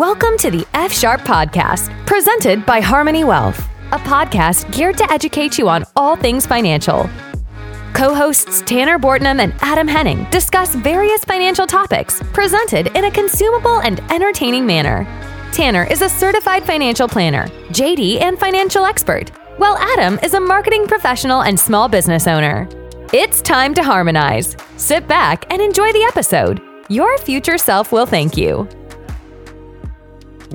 Welcome to the F Sharp Podcast, presented by Harmoney Wealth, a podcast geared to educate you on all things financial. Co hosts Tanner Bortnam and Adam Henning discuss various financial topics presented in a consumable and entertaining manner. Tanner is a certified financial planner, JD, and financial expert, while Adam is a marketing professional and small business owner. It's time to harmonize. Sit back and enjoy the episode. Your future self will thank you.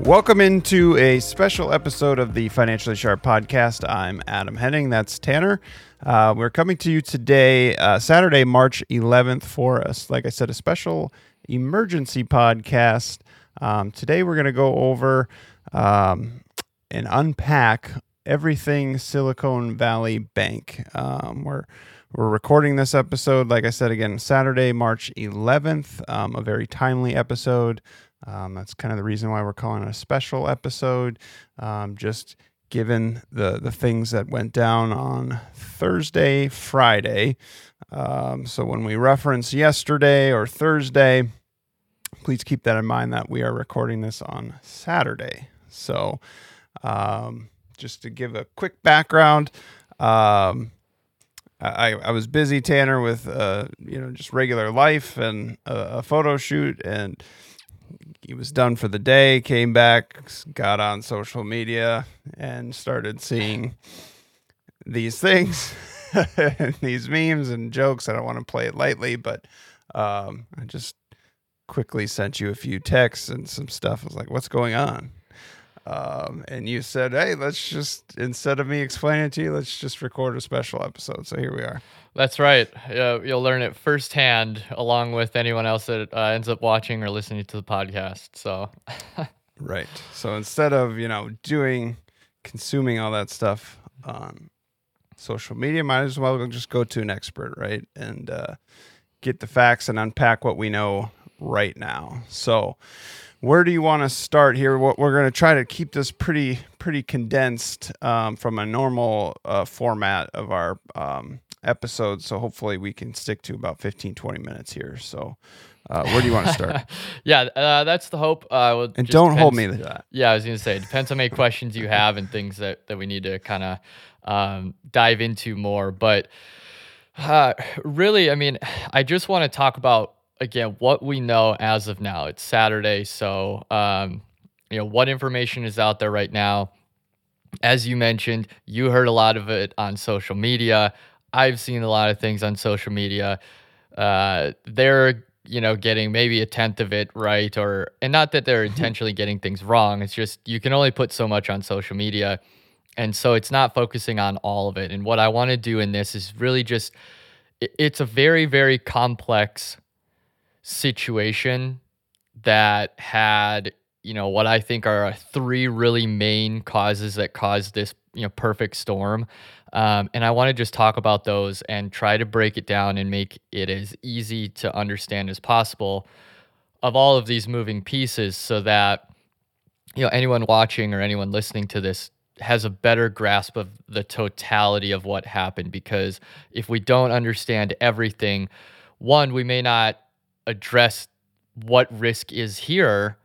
Welcome into a special episode of the Financially Sharp podcast. I'm Adam Henning. That's Tanner. Uh, we're coming to you today, uh, Saturday, March 11th, for us, like I said, a special emergency podcast. Um, today, we're going to go over um, and unpack everything Silicon Valley Bank. Um, we're we're recording this episode, like I said again, Saturday, March 11th. Um, a very timely episode. Um, that's kind of the reason why we're calling it a special episode. Um, just given the the things that went down on Thursday, Friday. Um, so when we reference yesterday or Thursday, please keep that in mind that we are recording this on Saturday. So um, just to give a quick background. Um, I, I was busy, Tanner, with uh, you know just regular life and a, a photo shoot, and he was done for the day, came back, got on social media, and started seeing these things, these memes and jokes. I don't want to play it lightly, but um, I just quickly sent you a few texts and some stuff. I was like, "What's going on?" Um, and you said, "Hey, let's just instead of me explaining it to you, let's just record a special episode." So here we are. That's right. Uh, you'll learn it firsthand, along with anyone else that uh, ends up watching or listening to the podcast. So, right. So instead of you know doing, consuming all that stuff on social media, might as well just go to an expert, right, and uh, get the facts and unpack what we know right now. So where do you want to start here? What we're going to try to keep this pretty pretty condensed um, from a normal uh, format of our um, episodes. So hopefully we can stick to about 15, 20 minutes here. So uh, where do you want to start? yeah, uh, that's the hope. Uh, and don't depends. hold me to that. Yeah, I was going to say, it depends how many questions you have and things that, that we need to kind of um, dive into more. But uh, really, I mean, I just want to talk about, again, what we know as of now. It's Saturday. So, um, you know, what information is out there right now? As you mentioned, you heard a lot of it on social media. I've seen a lot of things on social media. Uh, they're you know getting maybe a tenth of it right, or and not that they're intentionally getting things wrong. It's just you can only put so much on social media, and so it's not focusing on all of it. And what I want to do in this is really just it's a very very complex situation that had you know what I think are three really main causes that caused this you know perfect storm. Um, and I want to just talk about those and try to break it down and make it as easy to understand as possible of all of these moving pieces so that you know anyone watching or anyone listening to this has a better grasp of the totality of what happened because if we don't understand everything one we may not address what risk is here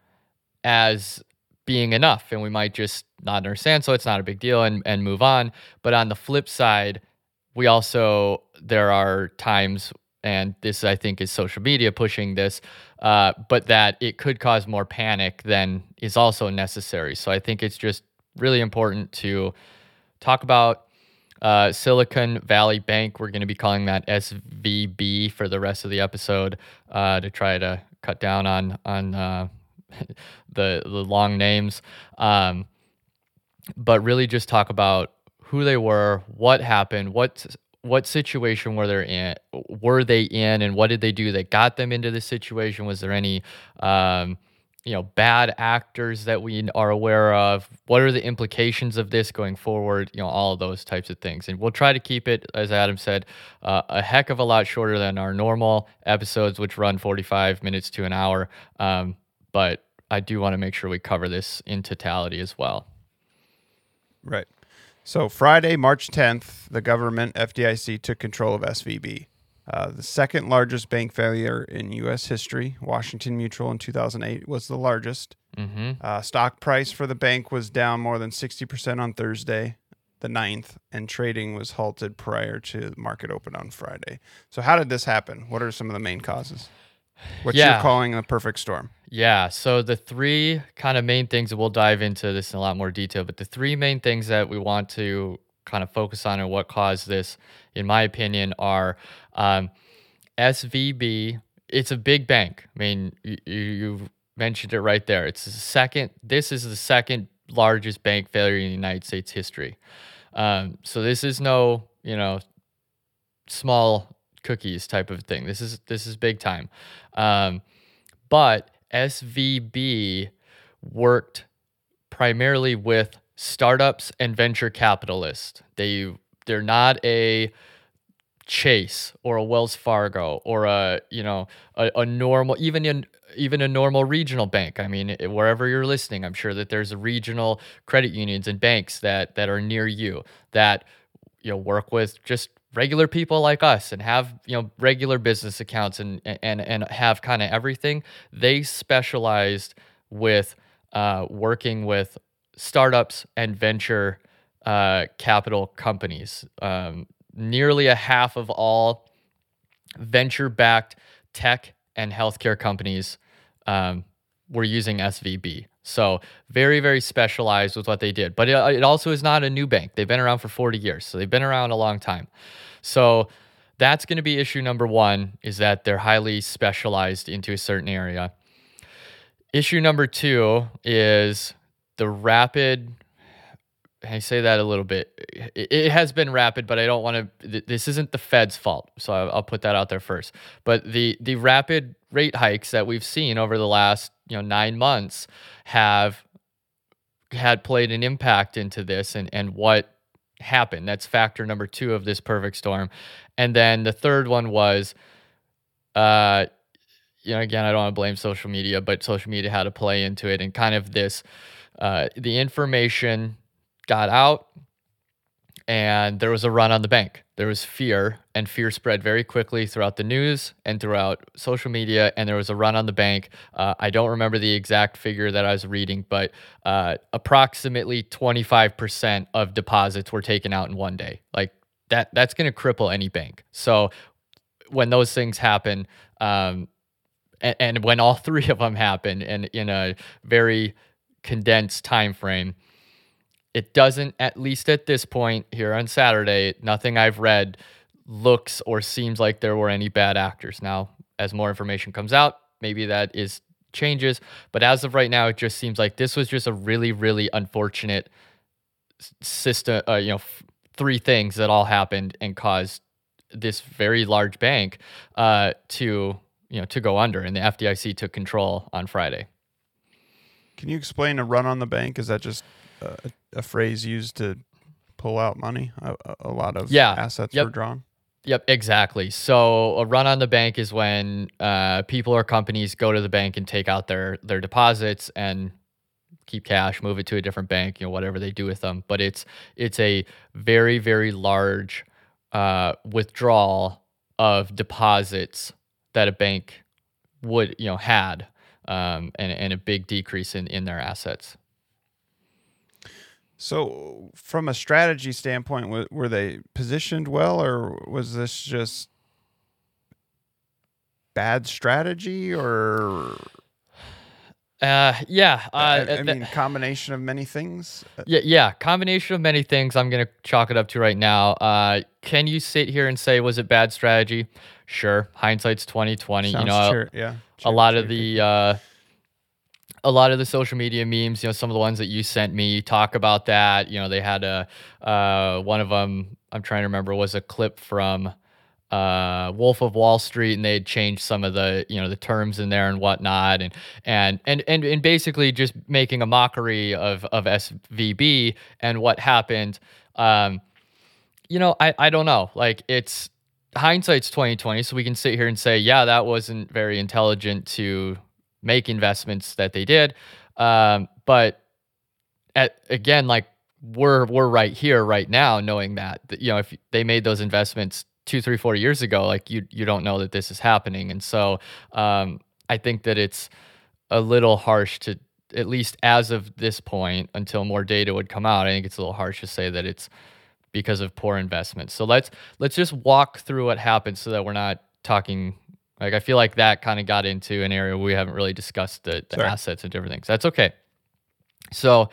as being enough. And we might just not understand so it's not a big deal and, and move on. But on the flip side we also there are times and this i think is social media pushing this uh, but that it could cause more panic than is also necessary. So i think it's just really important to talk about uh, silicon valley bank we're going to be calling that svb for the rest of the episode uh, to try to cut down on on uh, the the long names, um, but really just talk about who they were, what happened, what what situation were they in were they in and what did they do that got them into this situation? Was there any um, you know bad actors that we are aware of? What are the implications of this going forward? You know all of those types of things. And we'll try to keep it as adam said uh, a heck of a lot shorter than our normal episodes which run 45 minutes to an hour. Um, but I do want to make sure we cover this in totality as well. Right. So Friday, March 10th, the government FDIC took control of SVB, uh, the second largest bank failure in U.S. history. Washington Mutual in 2008 was the largest. Mm-hmm. Uh, stock price for the bank was down more than 60% on Thursday, the 9th, and trading was halted prior to market open on Friday. So, how did this happen? What are some of the main causes? What Yeah. you're calling the perfect storm? Yeah. So the three kind of main things, and we'll dive into this in a lot more detail, but the three main things that we want to kind of focus on and what caused this, in my opinion, are um, SVB. It's a big bank. I mean, you, you mentioned it right there. It's the second. This is the second largest bank failure in the United States history. Um, so this is no, you know, small cookies type of thing. This is this is big time. Um, but SVB worked primarily with startups and venture capitalists. They they're not a Chase or a Wells Fargo or a you know a, a normal even in even a normal regional bank. I mean, wherever you're listening, I'm sure that there's regional credit unions and banks that that are near you that you know work with just regular people like us and have you know regular business accounts and and and have kind of everything. They specialized with uh, working with startups and venture uh, capital companies. Um, nearly a half of all venture backed tech and healthcare companies um, were using SVB. So, very, very specialized with what they did. But it, it also is not a new bank. They've been around for 40 years. So, they've been around a long time. So, that's going to be issue number one is that they're highly specialized into a certain area. Issue number two is the rapid I say that a little bit. It, has been rapid, but I don't want to. This isn't the Fed's fault, so I'll, I'll put that out there first. But the the rapid rate hikes that we've seen over the last you know nine months have had played an impact into this and and what happened. That's factor number two of this perfect storm, and then the third one was, uh, you know, again, I don't want to blame social media, but social media had to play into it and kind of this, uh, the information got out and there was a run on the bank. There was fear, and fear spread very quickly throughout the news and throughout social media. And there was a run on the bank. Uh, I don't remember the exact figure that I was reading, but uh, approximately 25% of deposits were taken out in one day. Like that, that's going to cripple any bank. So when those things happen, um, and, and when all three of them happen, and in a very condensed time frame, it doesn't at least at this point here on saturday nothing i've read looks or seems like there were any bad actors. Now as more information comes out maybe that is changes but as of right now it just seems like this was just a really really unfortunate system uh, you know f- three things that all happened and caused this very large bank uh, to you know to go under and the fdic took control on friday Can you explain a run on the bank? Is that just a, a phrase used to pull out money? A, a- lot of Yeah. assets Yep. were drawn. Yep, exactly. So a run on the bank is when uh, people or companies go to the bank and take out their their deposits and keep cash, move it to a different bank, you know, whatever they do with them. But it's it's a very very large uh, withdrawal of deposits that a bank would you know had, um, and and a big decrease in in their assets. So, from a strategy standpoint, were they positioned well, or was this just bad strategy, or Uh, yeah, uh, I, I th- mean, combination of many things? Yeah, yeah, combination of many things. I'm gonna chalk it up to right now. Uh, can you sit here and say was it bad strategy? Sure, hindsight's twenty twenty. You know, yeah, a lot of the uh, a lot of the social media memes. You know, some of the ones that you sent me talk about that. You know, they had a uh, one of them. I'm trying to remember was a clip from uh, Wolf of Wall Street, and they had changed some of the you know the terms in there and whatnot, and and and and and basically just making a mockery of of SVB and what happened. Um, you know, I I don't know. Like it's hindsight's 2020, so we can sit here and say, yeah, that wasn't very intelligent to make investments that they did. Um, but at again, like we're we're right here right now, knowing that, you know if they made those investments two, three, four years ago, like you you don't know that this is happening, and so um, I think that it's a little harsh to at least as of this point, until more data would come out, I think it's a little harsh to say that it's because of poor investments. So let's let's just walk through what happened so that we're not talking like I feel like that kind of got into an area we haven't really discussed the, the assets and different things. That's okay. So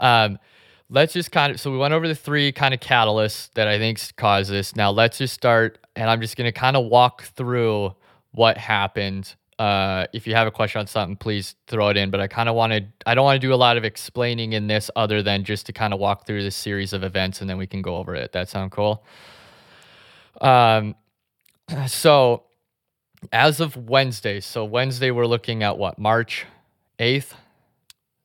um, let's just kind of so we went over the three kind of catalysts that I think caused this. Now let's just start, and I'm just going to kind of walk through what happened. Uh, if you have a question on something, please throw it in. But I kind of wanted, I don't want to do a lot of explaining in this other than just to kind of walk through this series of events and then we can go over it. That sound cool? Um, so as of Wednesday, so Wednesday we're looking at what March 8th.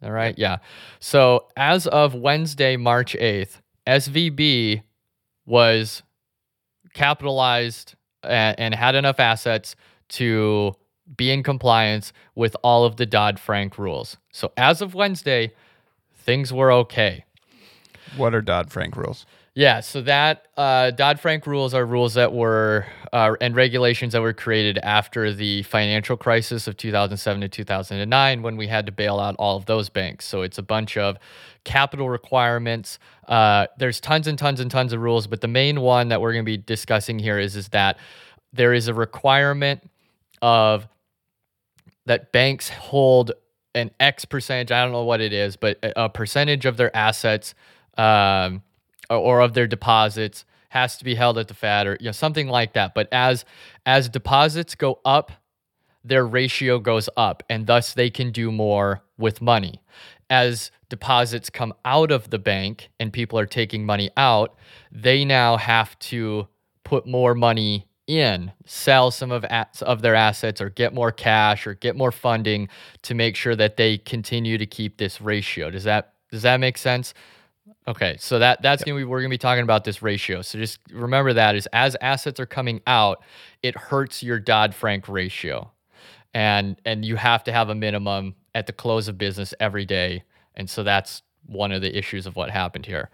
All right, yeah. So as of Wednesday, March 8th, SVB was capitalized and, and had enough assets to be in compliance with all of the Dodd Frank rules. So as of Wednesday, things were okay. What are Dodd Frank rules? Yeah, so that uh, Dodd Frank rules are rules that were uh, and regulations that were created after the financial crisis of 2007 to 2009 when we had to bail out all of those banks. So it's a bunch of capital requirements. Uh, there's tons and tons and tons of rules, but the main one that we're going to be discussing here is is that there is a requirement of that banks hold an X percentage. I don't know what it is, but a percentage of their assets. Um, or of their deposits has to be held at the Fed or you know something like that. But as as deposits go up, their ratio goes up, and thus they can do more with money. As deposits come out of the bank and people are taking money out, they now have to put more money in, sell some of of their assets or get more cash or get more funding to make sure that they continue to keep this ratio. Does that does that make sense? Okay, so that that's yep. gonna be we're gonna be talking about this ratio. So just remember that is as assets are coming out, it hurts your Dodd Frank ratio, and and you have to have a minimum at the close of business every day, and so that's one of the issues of what happened here.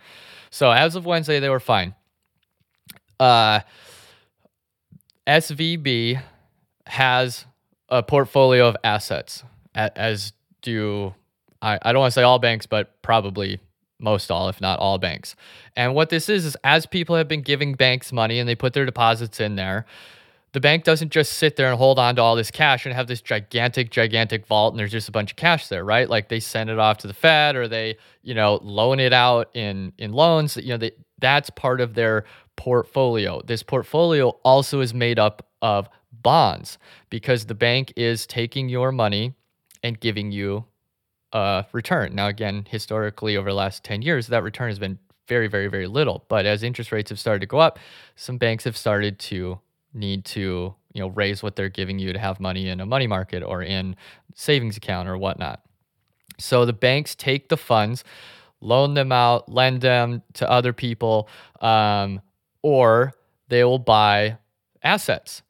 So as of Wednesday, they were fine. Uh, SVB has a portfolio of assets, as do I, I don't want to say all banks, but probably most all, if not all banks. And what this is, is as people have been giving banks money and they put their deposits in there, the bank doesn't just sit there and hold on to all this cash and have this gigantic, gigantic vault and there's just a bunch of cash there, right? Like they send it off to the Fed or they, you know, loan it out in in loans. You know, they, that's part of their portfolio. This portfolio also is made up of bonds because the bank is taking your money and giving you a return. Now, again, historically, over the last 10 years, that return has been very, very, very little. But as interest rates have started to go up, some banks have started to need to you know raise what they're giving you to have money in a money market or in savings account or whatnot. So the banks take the funds, loan them out, lend them to other people, um, or they will buy assets.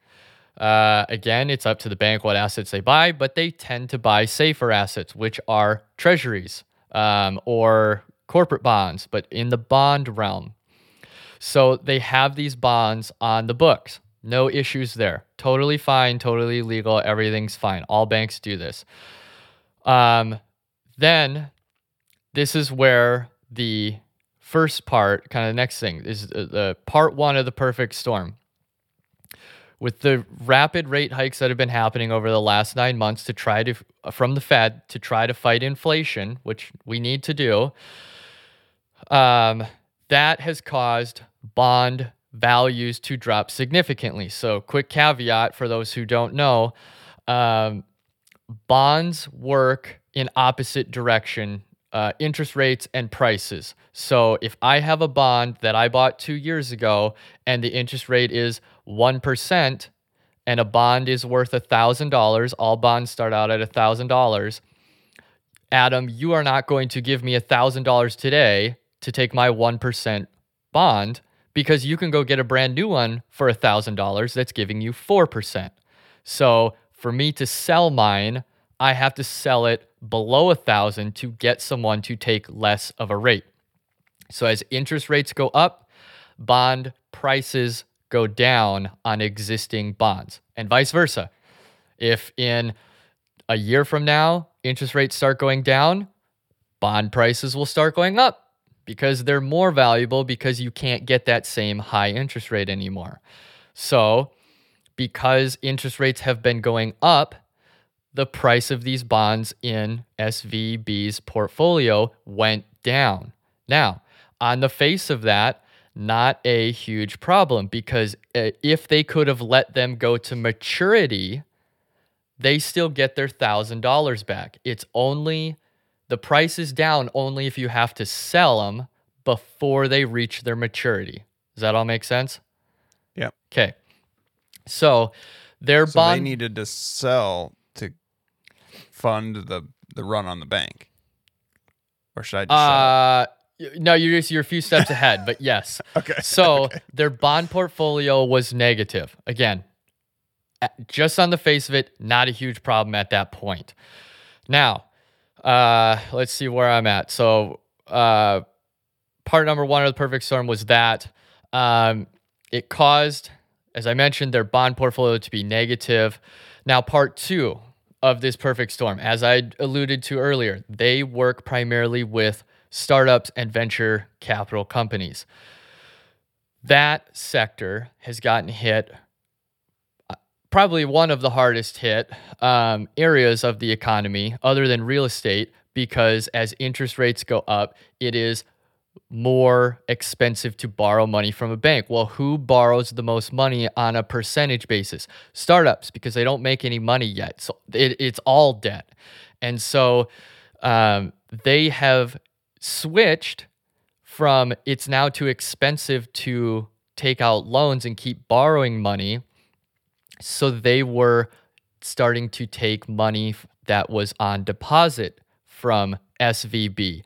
Uh, again, it's up to the bank what assets they buy, but they tend to buy safer assets, which are treasuries um, or corporate bonds, but in the bond realm. So they have these bonds on the books. No issues there. Totally fine, totally legal. Everything's fine. All banks do this. Um, then this is where the first part, kind of the next thing, is the, the part one of the perfect storm with the rapid rate hikes that have been happening over the last nine months to try to from the Fed to try to fight inflation, which we need to do, um, that has caused bond values to drop significantly. So, quick caveat for those who don't know: um, bonds work in opposite direction. Uh, interest rates and prices. So if I have a bond that I bought two years ago and the interest rate is 1% and a bond is worth $1,000, all bonds start out at $1,000. Adam, you are not going to give me $1,000 today to take my 1% bond because you can go get a brand new one for $1,000 that's giving you 4%. So for me to sell mine, I have to sell it below a thousand to get someone to take less of a rate. So as interest rates go up, bond prices go down on existing bonds and vice versa. If in a year from now, interest rates start going down, bond prices will start going up because they're more valuable because you can't get that same high interest rate anymore. So, because interest rates have been going up, the price of these bonds in SVB's portfolio went down. Now, on the face of that, not a huge problem because uh, if they could have let them go to maturity, they still get their $1,000 back. It's only the price is down only if you have to sell them before they reach their maturity. Does that all make sense? Yep. Okay. So their So bond they needed to sell fund the the run on the bank, or should I just? uh no, you're just you're a few steps ahead, but yes. okay. So their bond portfolio was negative. Again, just on the face of it, not a huge problem at that point. Now, uh, let's see where I'm at. So, uh, part number one of the perfect storm was that um, it caused, as I mentioned, their bond portfolio to be negative. Now, part two of this perfect storm, as I alluded to earlier, they work primarily with startups and venture capital companies. That sector has gotten hit uh, probably one of the hardest hit um, areas of the economy, other than real estate, because as interest rates go up, it is more expensive to borrow money from a bank. Well, who borrows the most money on a percentage basis? Startups, because they don't make any money yet. So it, it's all debt. And so um, they have switched from it's now too expensive to take out loans and keep borrowing money. So they were starting to take money that was on deposit from SVB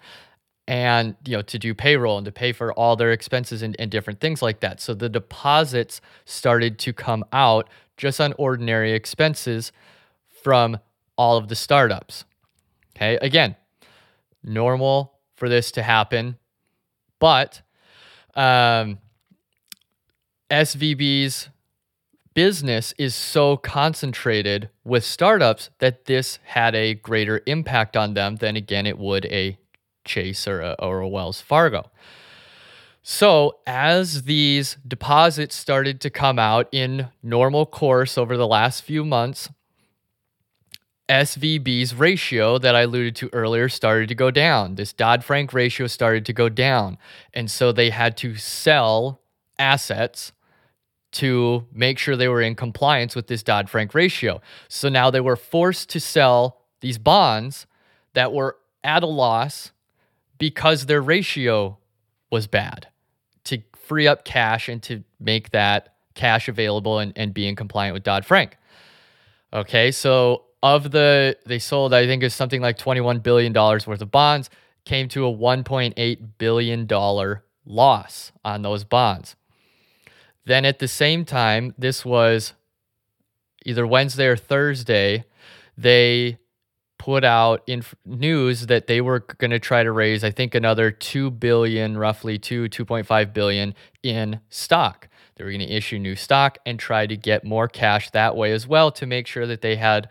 and you know to do payroll and to pay for all their expenses and, and different things like that. So the deposits started to come out just on ordinary expenses from all of the startups. Okay again normal for this to happen but um, svb's business is so concentrated with startups that this had a greater impact on them than again it would a Chase uh, or a, or a Wells Fargo. So, as these deposits started to come out in normal course over the last few months, SVB's ratio that I alluded to earlier started to go down. This Dodd Frank ratio started to go down. And so they had to sell assets to make sure they were in compliance with this Dodd Frank ratio. So now they were forced to sell these bonds that were at a loss because their ratio was bad to free up cash and to make that cash available and, and be in compliant with Dodd Frank. Okay, so of the they sold, I think it's something like $21 billion worth of bonds, came to a $1.8 billion loss on those bonds. Then at the same time, this was either Wednesday or Thursday, they put out in news that they were going to try to raise i think another 2 billion roughly 2 2.5 billion in stock. They were going to issue new stock and try to get more cash that way as well to make sure that they had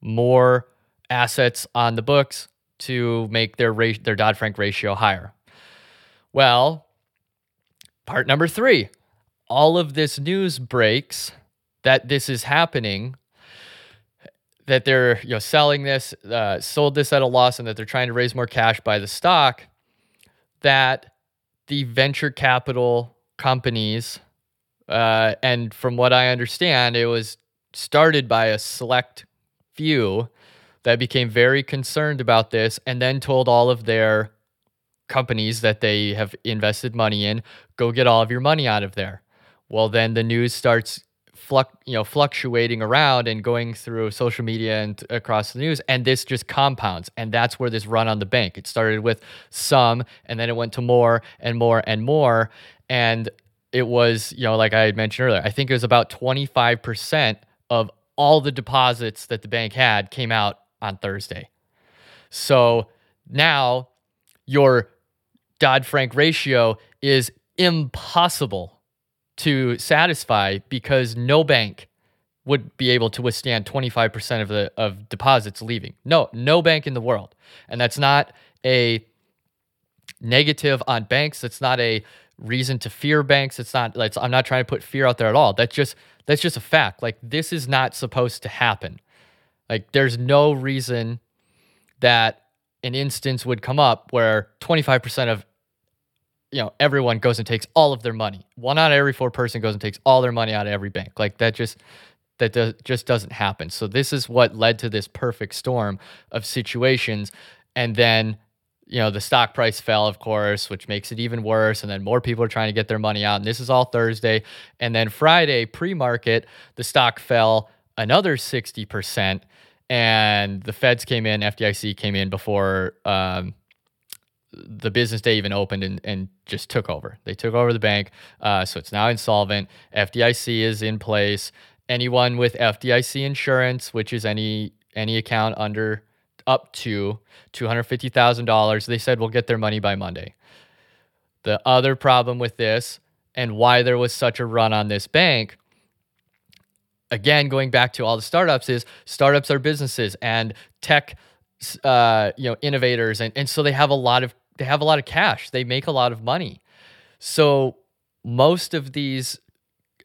more assets on the books to make their ra- their dodd-frank ratio higher. Well part number 3 all of this news breaks that this is happening that they're you know selling this, uh, sold this at a loss, and that they're trying to raise more cash by the stock. That the venture capital companies, uh, and from what I understand, it was started by a select few that became very concerned about this, and then told all of their companies that they have invested money in, go get all of your money out of there. Well, then the news starts you know fluctuating around and going through social media and across the news and this just compounds and that's where this run on the bank. It started with some and then it went to more and more and more and it was you know like i had mentioned earlier i think it was about 25% of all the deposits that the bank had came out on thursday. So now your dodd-frank ratio is impossible to satisfy because no bank would be able to withstand 25% of the of deposits leaving. No, no bank in the world. And that's not a negative on banks. That's not a reason to fear banks. It's not like I'm not trying to put fear out there at all. That's just that's just a fact. Like this is not supposed to happen. Like there's no reason that an instance would come up where 25% of you know everyone goes and takes all of their money. One out of every four person goes and takes all their money out of every bank. Like that just that does, just doesn't happen. So this is what led to this perfect storm of situations and then you know, the stock price fell, of course, which makes it even worse. And then more people are trying to get their money out. And this is all Thursday. And then Friday, pre market, the stock fell another 60%. And the feds came in, FDIC came in before um, the business day even opened and, and just took over. They took over the bank. Uh, so it's now insolvent. FDIC is in place. Anyone with FDIC insurance, which is any any account under up to $250,000. They said we'll get their money by Monday. The other problem with this and why there was such a run on this bank again going back to all the startups is startups are businesses and tech uh, you know innovators and, and so they have a lot of they have a lot of cash they make a lot of money so most of these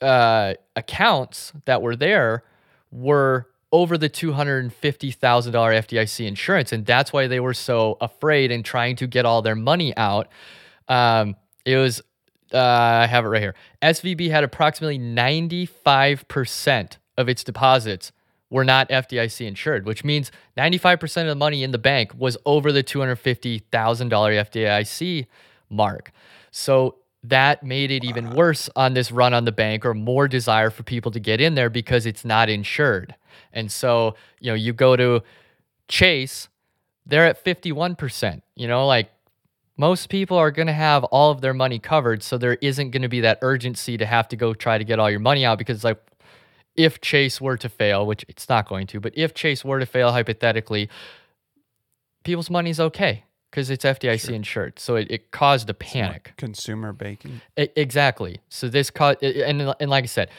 uh, accounts that were there were over the $250,000 FDIC insurance. And that's why they were so afraid and trying to get all their money out. Um, it was, uh, I have it right here. SVB had approximately 95% of its deposits were not FDIC insured, which means 95% of the money in the bank was over the $250,000 FDIC mark. So that made it even worse on this run on the bank or more desire for people to get in there because it's not insured. And so, you know, you go to Chase, they're at 51%. You know, like most people are going to have all of their money covered. So there isn't going to be that urgency to have to go try to get all your money out because, like, if Chase were to fail, which it's not going to, but if Chase were to fail hypothetically, people's money's okay because it's FDIC sure. insured. So it, it caused a panic. Consumer banking. Exactly. So this caused, and, and like I said,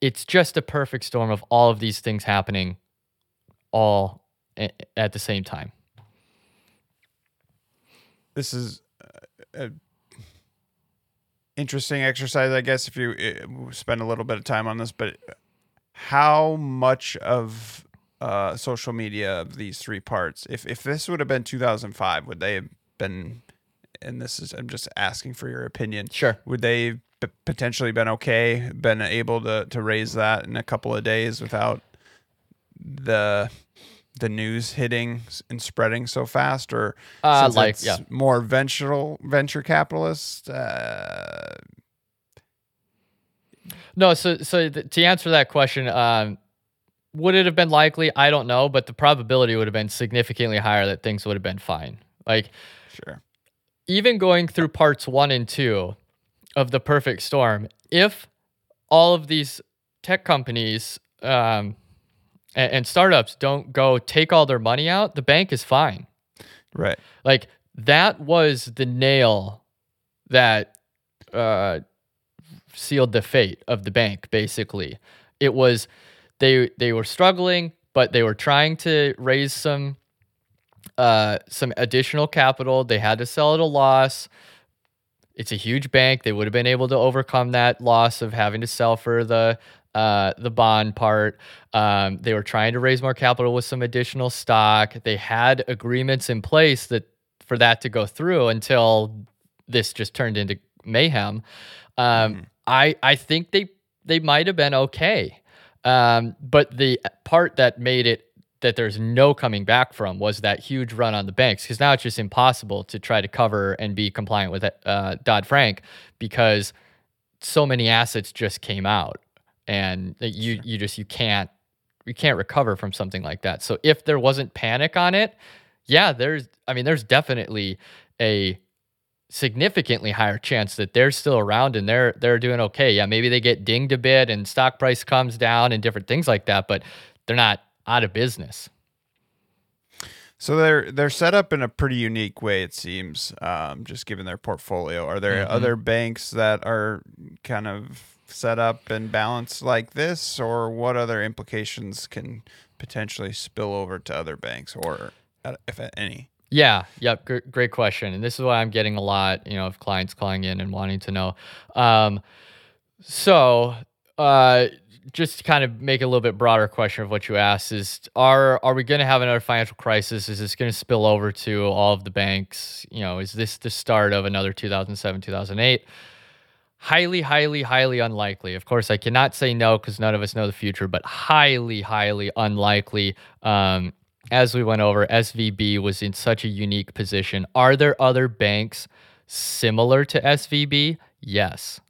it's just a perfect storm of all of these things happening all at the same time. This is a interesting exercise, I guess, if you uh, spend a little bit of time on this. But how much of uh, social media of these three parts. If if this would have been 2005, would they have been? And this is I'm just asking for your opinion. Sure. Would they p- potentially been okay, been able to to raise that in a couple of days without the the news hitting and spreading so fast, or uh, like yeah. more venture venture capitalist? Uh, no, so so th- to answer that question, um, would it have been likely? I don't know, but the probability would have been significantly higher that things would have been fine. Like, sure. Even going through parts one and two of the perfect storm, if all of these tech companies um, and, and startups don't go take all their money out, the bank is fine. Right. Like, that was the nail that uh, sealed the fate of the bank, basically. It was they they were struggling, but they were trying to raise some uh, some additional capital. They had to sell at a loss. It's a huge bank. They would have been able to overcome that loss of having to sell for the uh, the bond part. Um, they were trying to raise more capital with some additional stock. They had agreements in place that for that to go through until this just turned into mayhem. Um, mm. I I think they they might have been okay. Um, but the part that made it that there's no coming back from was that huge run on the banks because now it's just impossible to try to cover and be compliant with uh, Dodd Frank because so many assets just came out and you you just you can't you can't recover from something like that. So if there wasn't panic on it, yeah, there's I mean there's definitely a significantly higher chance that they're still around and they're they're doing okay. Yeah, maybe they get dinged a bit and stock price comes down and different things like that, but they're not out of business. So they're they're set up in a pretty unique way, it seems. Um, just given their portfolio, are there mm-hmm. other banks that are kind of set up and balanced like this, or what other implications can potentially spill over to other banks, or uh, if any? Yeah, yep, gr- great question. And this is what I'm getting a lot, you know, of clients calling in and wanting to know. Um, so, uh, just to kind of make a little bit broader question of what you asked is are are we going to have another financial crisis is this going to spill over to all of the banks you know is this the start of another 2007 2008 highly highly highly unlikely of course i cannot say no because none of us know the future but highly highly unlikely um, as we went over svb was in such a unique position are there other banks similar to svb yes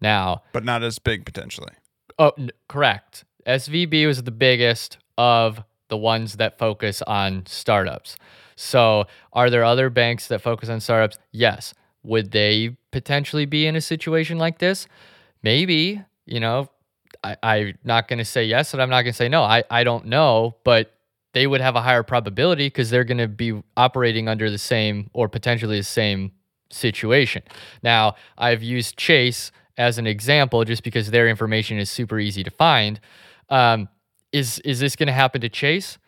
now but not as big potentially Oh, n- correct. SVB was the biggest of the ones that focus on startups. So, are there other banks that focus on startups? Yes. Would they potentially be in a situation like this? Maybe. You know, I, I'm not going to say yes, and I'm not going to say no. I, I don't know, but they would have a higher probability because they're going to be operating under the same or potentially the same situation. Now, I've used Chase as an example, just because their information is super easy to find. Um, is is this going to happen to Chase?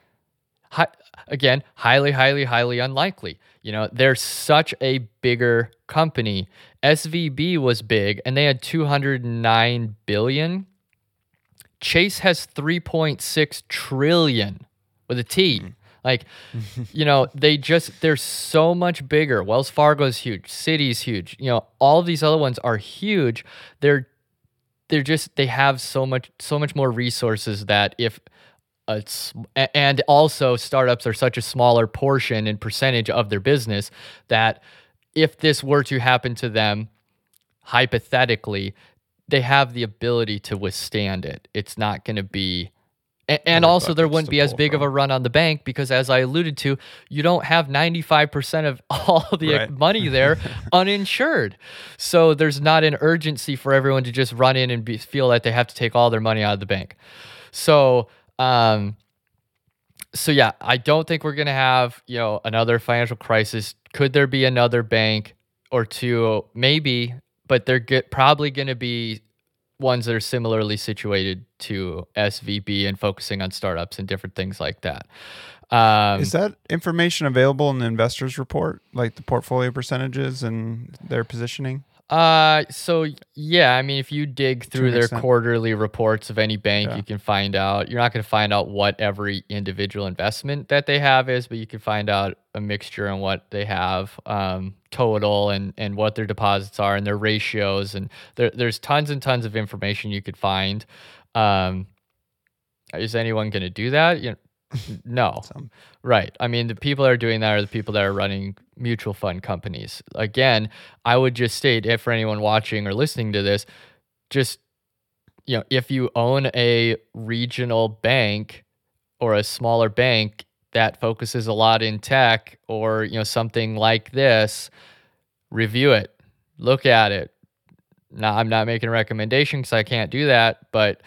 Hi, again, highly, highly, highly unlikely. You know, they're such a bigger company. SVB was big, and they had 209 billion. Chase has 3.6 trillion with a T. Like, mm-hmm. you know, they just they're so much bigger. Wells Fargo's huge, Citi's huge. You know, all these other ones are huge. They're they're just they have so much so much more resources that if it's and also startups are such a smaller portion and percentage of their business that if this were to happen to them hypothetically they have the ability to withstand it it's not going to be and, and also, there wouldn't be as big from. of a run on the bank because, as I alluded to, you don't have 95% of all the right. money there uninsured. So there's not an urgency for everyone to just run in and be, feel that they have to take all their money out of the bank. So, um, so yeah, I don't think we're gonna have you know another financial crisis. Could there be another bank or two? Maybe, but they're get, probably gonna be ones that are similarly situated to SVB and focusing on startups and different things like that. Um, Is that information available in the investors report, like the portfolio percentages and their positioning? Uh, so yeah, I mean, if you dig through their extent. quarterly reports of any bank, yeah. you can find out. You're not going to find out what every individual investment that they have is, but you can find out a mixture on what they have um, total and and what their deposits are and their ratios, and there, there's tons and tons of information you could find. Um, is anyone going to do that? You know, no. Some. Right. I mean, the people that are doing that are the people that are running mutual fund companies. Again, I would just state if for anyone watching or listening to this, just you know, if you own a regional bank or a smaller bank that focuses a lot in tech or, you know, something like this, review it. Look at it. Now, I'm not making a recommendation because I can't do that, but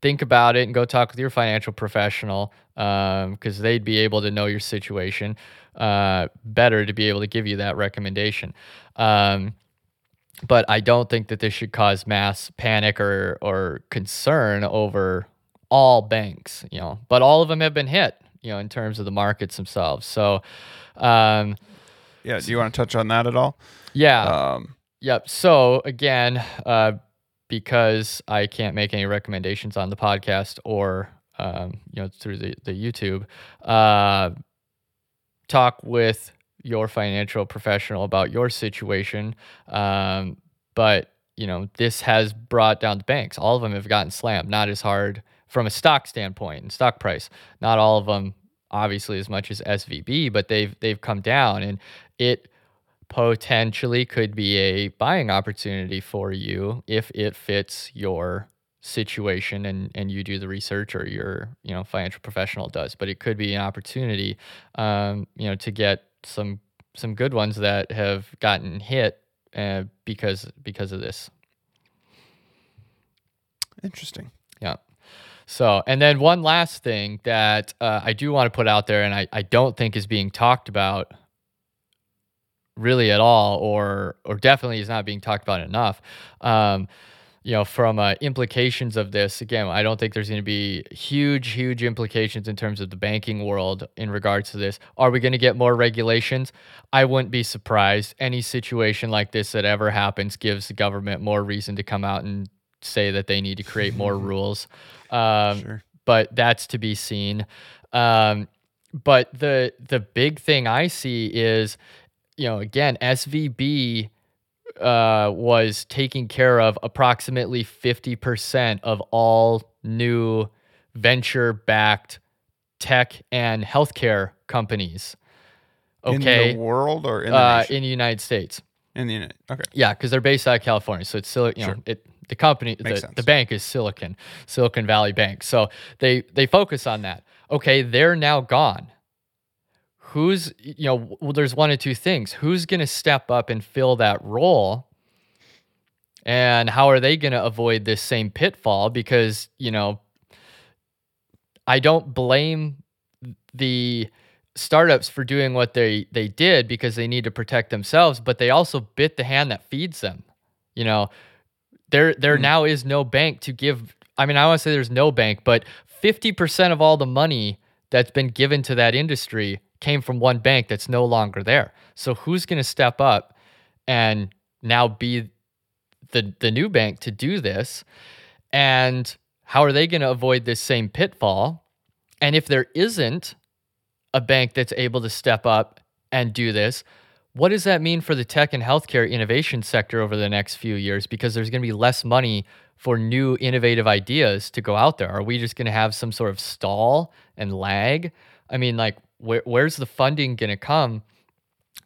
think about it and go talk with your financial professional because um, they'd be able to know your situation uh, better to be able to give you that recommendation. Um, but I don't think that this should cause mass panic or or concern over all banks, you know. But all of them have been hit, you know, in terms of the markets themselves. So, um, yeah. Do you want to touch on that at all? Yeah. Um, yep. So again, uh, because I can't make any recommendations on the podcast or um, you know through the the YouTube. Uh, talk with your financial professional about your situation. Um, but you know this has brought down the banks. All of them have gotten slammed. Not as hard from a stock standpoint and stock price. Not all of them obviously as much as SVB, but they've they've come down and it potentially could be a buying opportunity for you if it fits your situation and and you do the research or your you know financial professional does but it could be an opportunity um you know to get some some good ones that have gotten hit uh, because because of this interesting yeah so and then one last thing that uh, i do want to put out there and I, I don't think is being talked about really at all, or or definitely is not being talked about enough. Um, you know, from uh, implications of this, again, I don't think there's going to be huge, huge implications in terms of the banking world in regards to this. Are we going to get more regulations? I wouldn't be surprised. Any situation like this that ever happens gives the government more reason to come out and say that they need to create more rules. Um, Sure. But that's to be seen. Um, but the the big thing I see is, you know, again, SVB uh, was taking care of approximately 50% of all new venture backed tech and healthcare companies. Okay. In the world or in the uh, in the United States. in the United. Okay. Yeah, because they're based out of California. So it's still, you know, it the company, the, Makes the sense. bank is Silicon, Silicon Valley Bank. So they they focus on that. Okay, they're now gone. Who's you know, well, there's one of two things. Who's gonna step up and fill that role? And how are they gonna avoid this same pitfall? Because, you know, I don't blame the startups for doing what they they did because they need to protect themselves, but they also bit the hand that feeds them. You know, there there Hmm. now is no bank to give. I mean, I want to say there's no bank, but 50% of all the money that's been given to that industry came from one bank that's no longer there. So who's going to step up and now be the the new bank to do this? And how are they going to avoid this same pitfall? And if there isn't a bank that's able to step up and do this, what does that mean for the tech and healthcare innovation sector over the next few years? Because there's going to be less money for new innovative ideas to go out there. Are we just going to have some sort of stall and lag? I mean, like, where, where's the funding going to come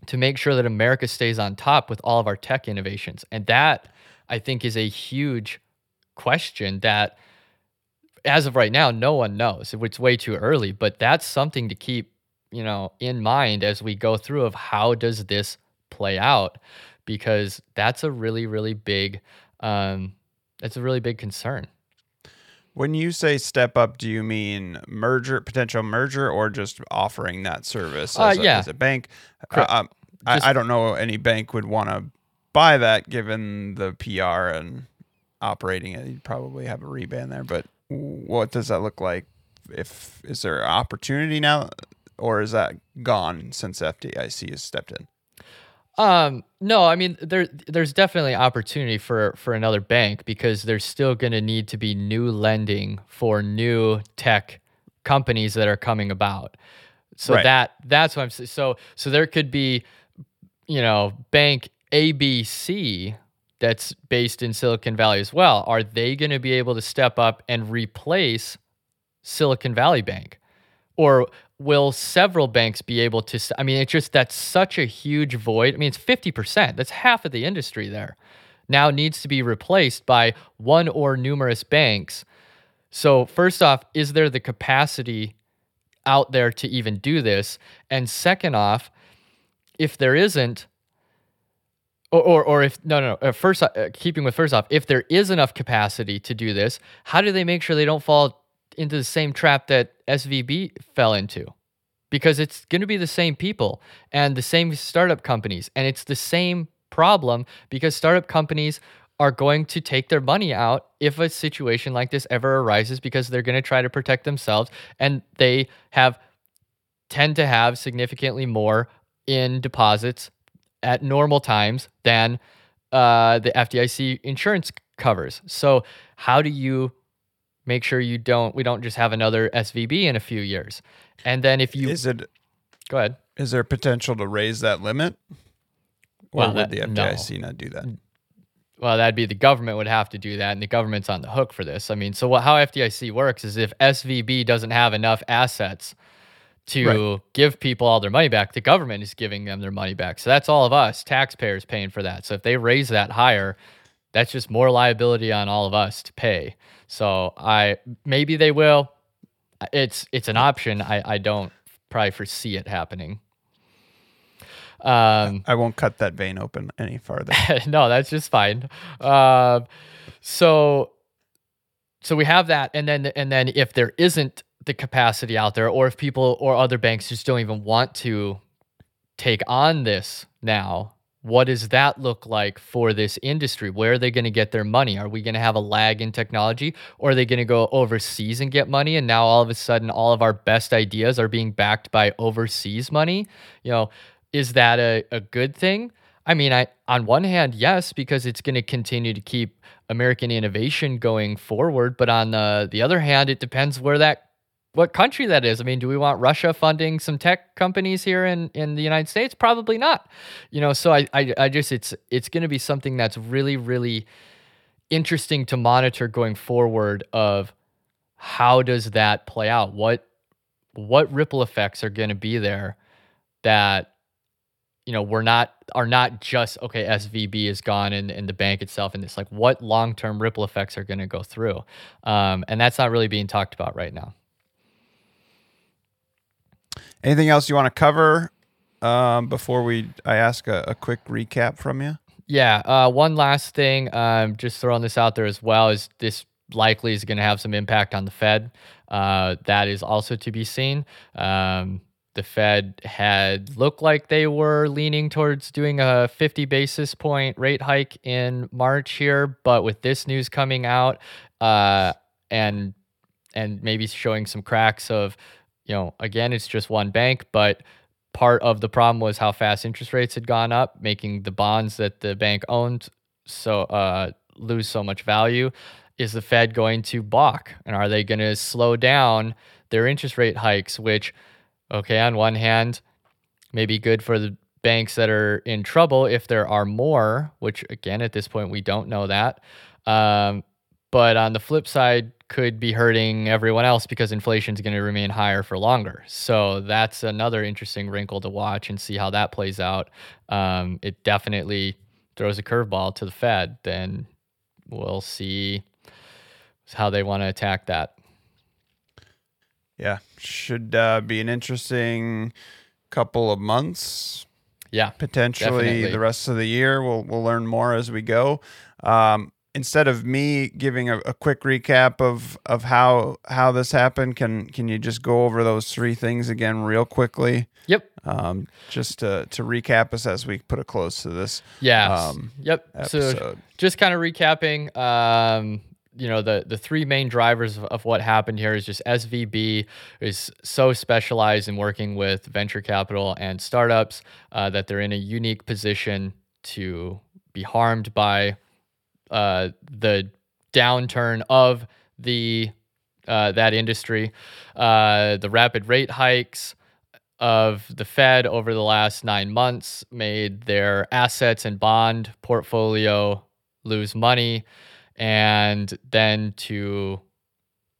to make sure that America stays on top with all of our tech innovations? And that, I think, is a huge question that as of right now, no one knows. It's way too early, but that's something to keep, you know, in mind as we go through of how does this play out, because that's a really, really big, um, that's a really big concern. When you say step up, do you mean merger, potential merger, or just offering that service Uh, as, a, as a bank? Uh, um, Just- I, I don't know any bank would want to buy that given the PR and operating it. You'd probably have a reban there, but what does that look like? If is there opportunity now, or is that gone since FDIC has stepped in? Um, no, I mean there there's definitely opportunity for for another bank because there's still going to need to be new lending for new tech companies that are coming about. So Right. that that's what I'm saying. So so there could be you know, bank ABC that's based in Silicon Valley as well. Are they going to be able to step up and replace Silicon Valley Bank? Or will several banks be able to? I mean, it's just that's such a huge void. I mean, it's 50%. That's half of the industry there. Now needs to be replaced by one or numerous banks. So, first off, is there the capacity out there to even do this? And second off, if there isn't, or, or, or if no no, no uh, first uh, keeping with first off if there is enough capacity to do this how do they make sure they don't fall into the same trap that svb fell into because it's going to be the same people and the same startup companies and it's the same problem because startup companies are going to take their money out if a situation like this ever arises because they're going to try to protect themselves and they have tend to have significantly more in deposits at normal times than uh, the FDIC insurance covers. So how do you make sure you don't we don't just have another SVB in a few years? And then if you Is it go ahead. is there potential to raise that limit? Or Well, would that- the no. FDIC not do that? Well, that'd be the government would have to do that, and the government's on the hook for this. I mean, so what, how FDIC works is if SVB doesn't have enough assets to give people all their money back, the government is giving them their money back. So that's all of us taxpayers paying for that. So if they raise that higher, that's just more liability on all of us to pay. So I maybe they will. It's it's an option. I I don't probably foresee it happening. Um, I won't cut that vein open any farther. no, that's just fine. Uh, so, so we have that, and then and then if there isn't the capacity out there, or if people or other banks just don't even want to take on this now, what does that look like for this industry? Where are they going to get their money? Are we going to have a lag in technology or are they going to go overseas and get money? And now all of a sudden, all of our best ideas are being backed by overseas money? You know, is that a, a good thing? I mean, I on one hand, yes, because it's going to continue to keep American innovation going forward. But on the, the other hand, it depends where that what country that is. I mean, do we want Russia funding some tech companies here in, in the United States? Probably not. You know, so I, I, I just it's it's going to be something that's really really interesting to monitor going forward. Of how does that play out? What what ripple effects are going to be there that you know we're not are not just okay svb is gone and, and the bank itself and it's like what long-term ripple effects are going to go through um, and that's not really being talked about right now Anything else you want to cover um, before we I ask a, a, quick recap from you? Yeah. Uh, one last thing, um, just throwing this out there as well, is this likely is going to have some impact on the Fed. Uh, that is also to be seen. Um, the Fed had looked like they were leaning towards doing a 50 basis point rate hike in March here, but with this news coming out uh, and and maybe showing some cracks of you know, again, it's just one bank, but part of the problem was how fast interest rates had gone up, making the bonds that the bank owned so uh, lose so much value. Is the Fed going to balk, and are they going to slow down their interest rate hikes? Which, okay, on one hand, may be good for the banks that are in trouble if there are more. Which again, at this point, we don't know that. Um, but on the flip side, could be hurting everyone else because inflation is going to remain higher for longer. So that's another interesting wrinkle to watch and see how that plays out. Um, it definitely throws a curveball to the Fed. Then we'll see how they want to attack that. Yeah, should uh, be an interesting couple of months. Yeah, potentially definitely. the rest of the year. We'll we'll learn more as we go. Um, instead of me giving a, a, quick recap of of how how this happened, can can you just go over those three things again real quickly? Yep. Um, just to to recap us as we put a close to this. Yeah. Um, yep. Episode. So just kind of recapping. Um, you know the the three main drivers of, of, what happened here is just SVB is so specialized in working with venture capital and startups uh, that they're in a unique position to be harmed by uh, the downturn of the uh, that industry, uh, the rapid rate hikes of the Fed over the last nine months made their assets and bond portfolio lose money, and then to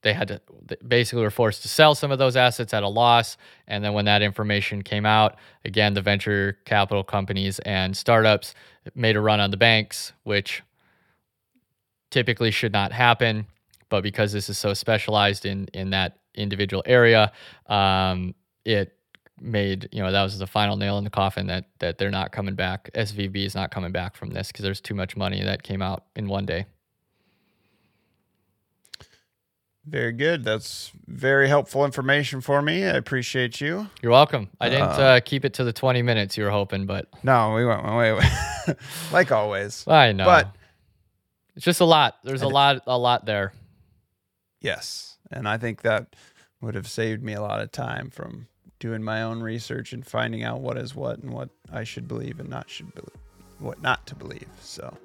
they had to basically were forced to sell some of those assets at a loss. And then when that information came out, again, the venture capital companies and startups made a run on the banks, which typically should not happen. But because this is so specialized in in that individual area, um, it made you know that was the final nail in the coffin that that they're not coming back. SVB is not coming back from this because there's too much money that came out in one day. Very good. That's very helpful information for me. I appreciate you. You're welcome. I didn't uh, uh, keep it to the 20 minutes you were hoping, but no, we went way, way like always. I know, but it's just a lot. There's a lot, a lot there. Yes, and I think that would have saved me a lot of time from doing my own research and finding out what is what and what I should believe and not should believe, what not to believe. So,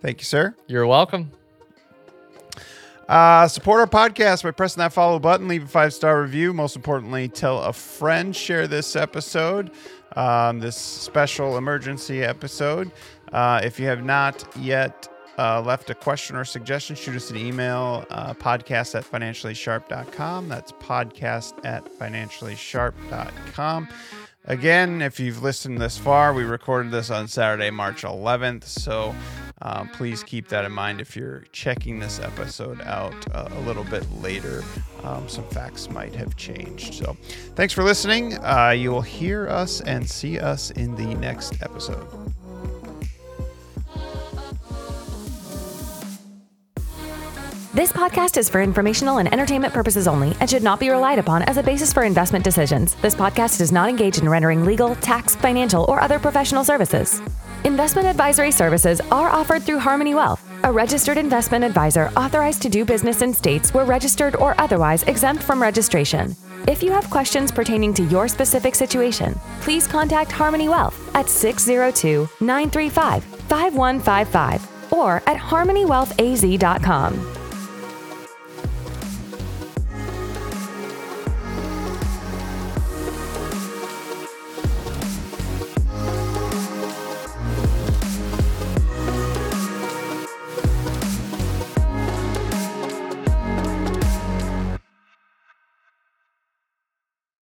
thank you, sir. You're welcome. Uh, support our podcast by pressing that follow button, leave a five star review. Most importantly, tell a friend, share this episode, um, this special emergency episode. Uh, if you have not yet uh, left a question or suggestion, shoot us an email, uh, podcast at financiallysharp.com. That's podcast at financiallysharp.com. Again, if you've listened this far, we recorded this on Saturday, March 11th. So um, please keep that in mind if you're checking this episode out uh, a little bit later. Um, some facts might have changed. So thanks for listening. Uh, you will hear us and see us in the next episode. This podcast is for informational and entertainment purposes only and should not be relied upon as a basis for investment decisions. This podcast does not engage in rendering legal, tax, financial, or other professional services. Investment advisory services are offered through Harmoney Wealth, a registered investment advisor authorized to do business in states where registered or otherwise exempt from registration. If you have questions pertaining to your specific situation, please contact Harmoney Wealth at 602 935 5155 or at harmoneywealthaz.com.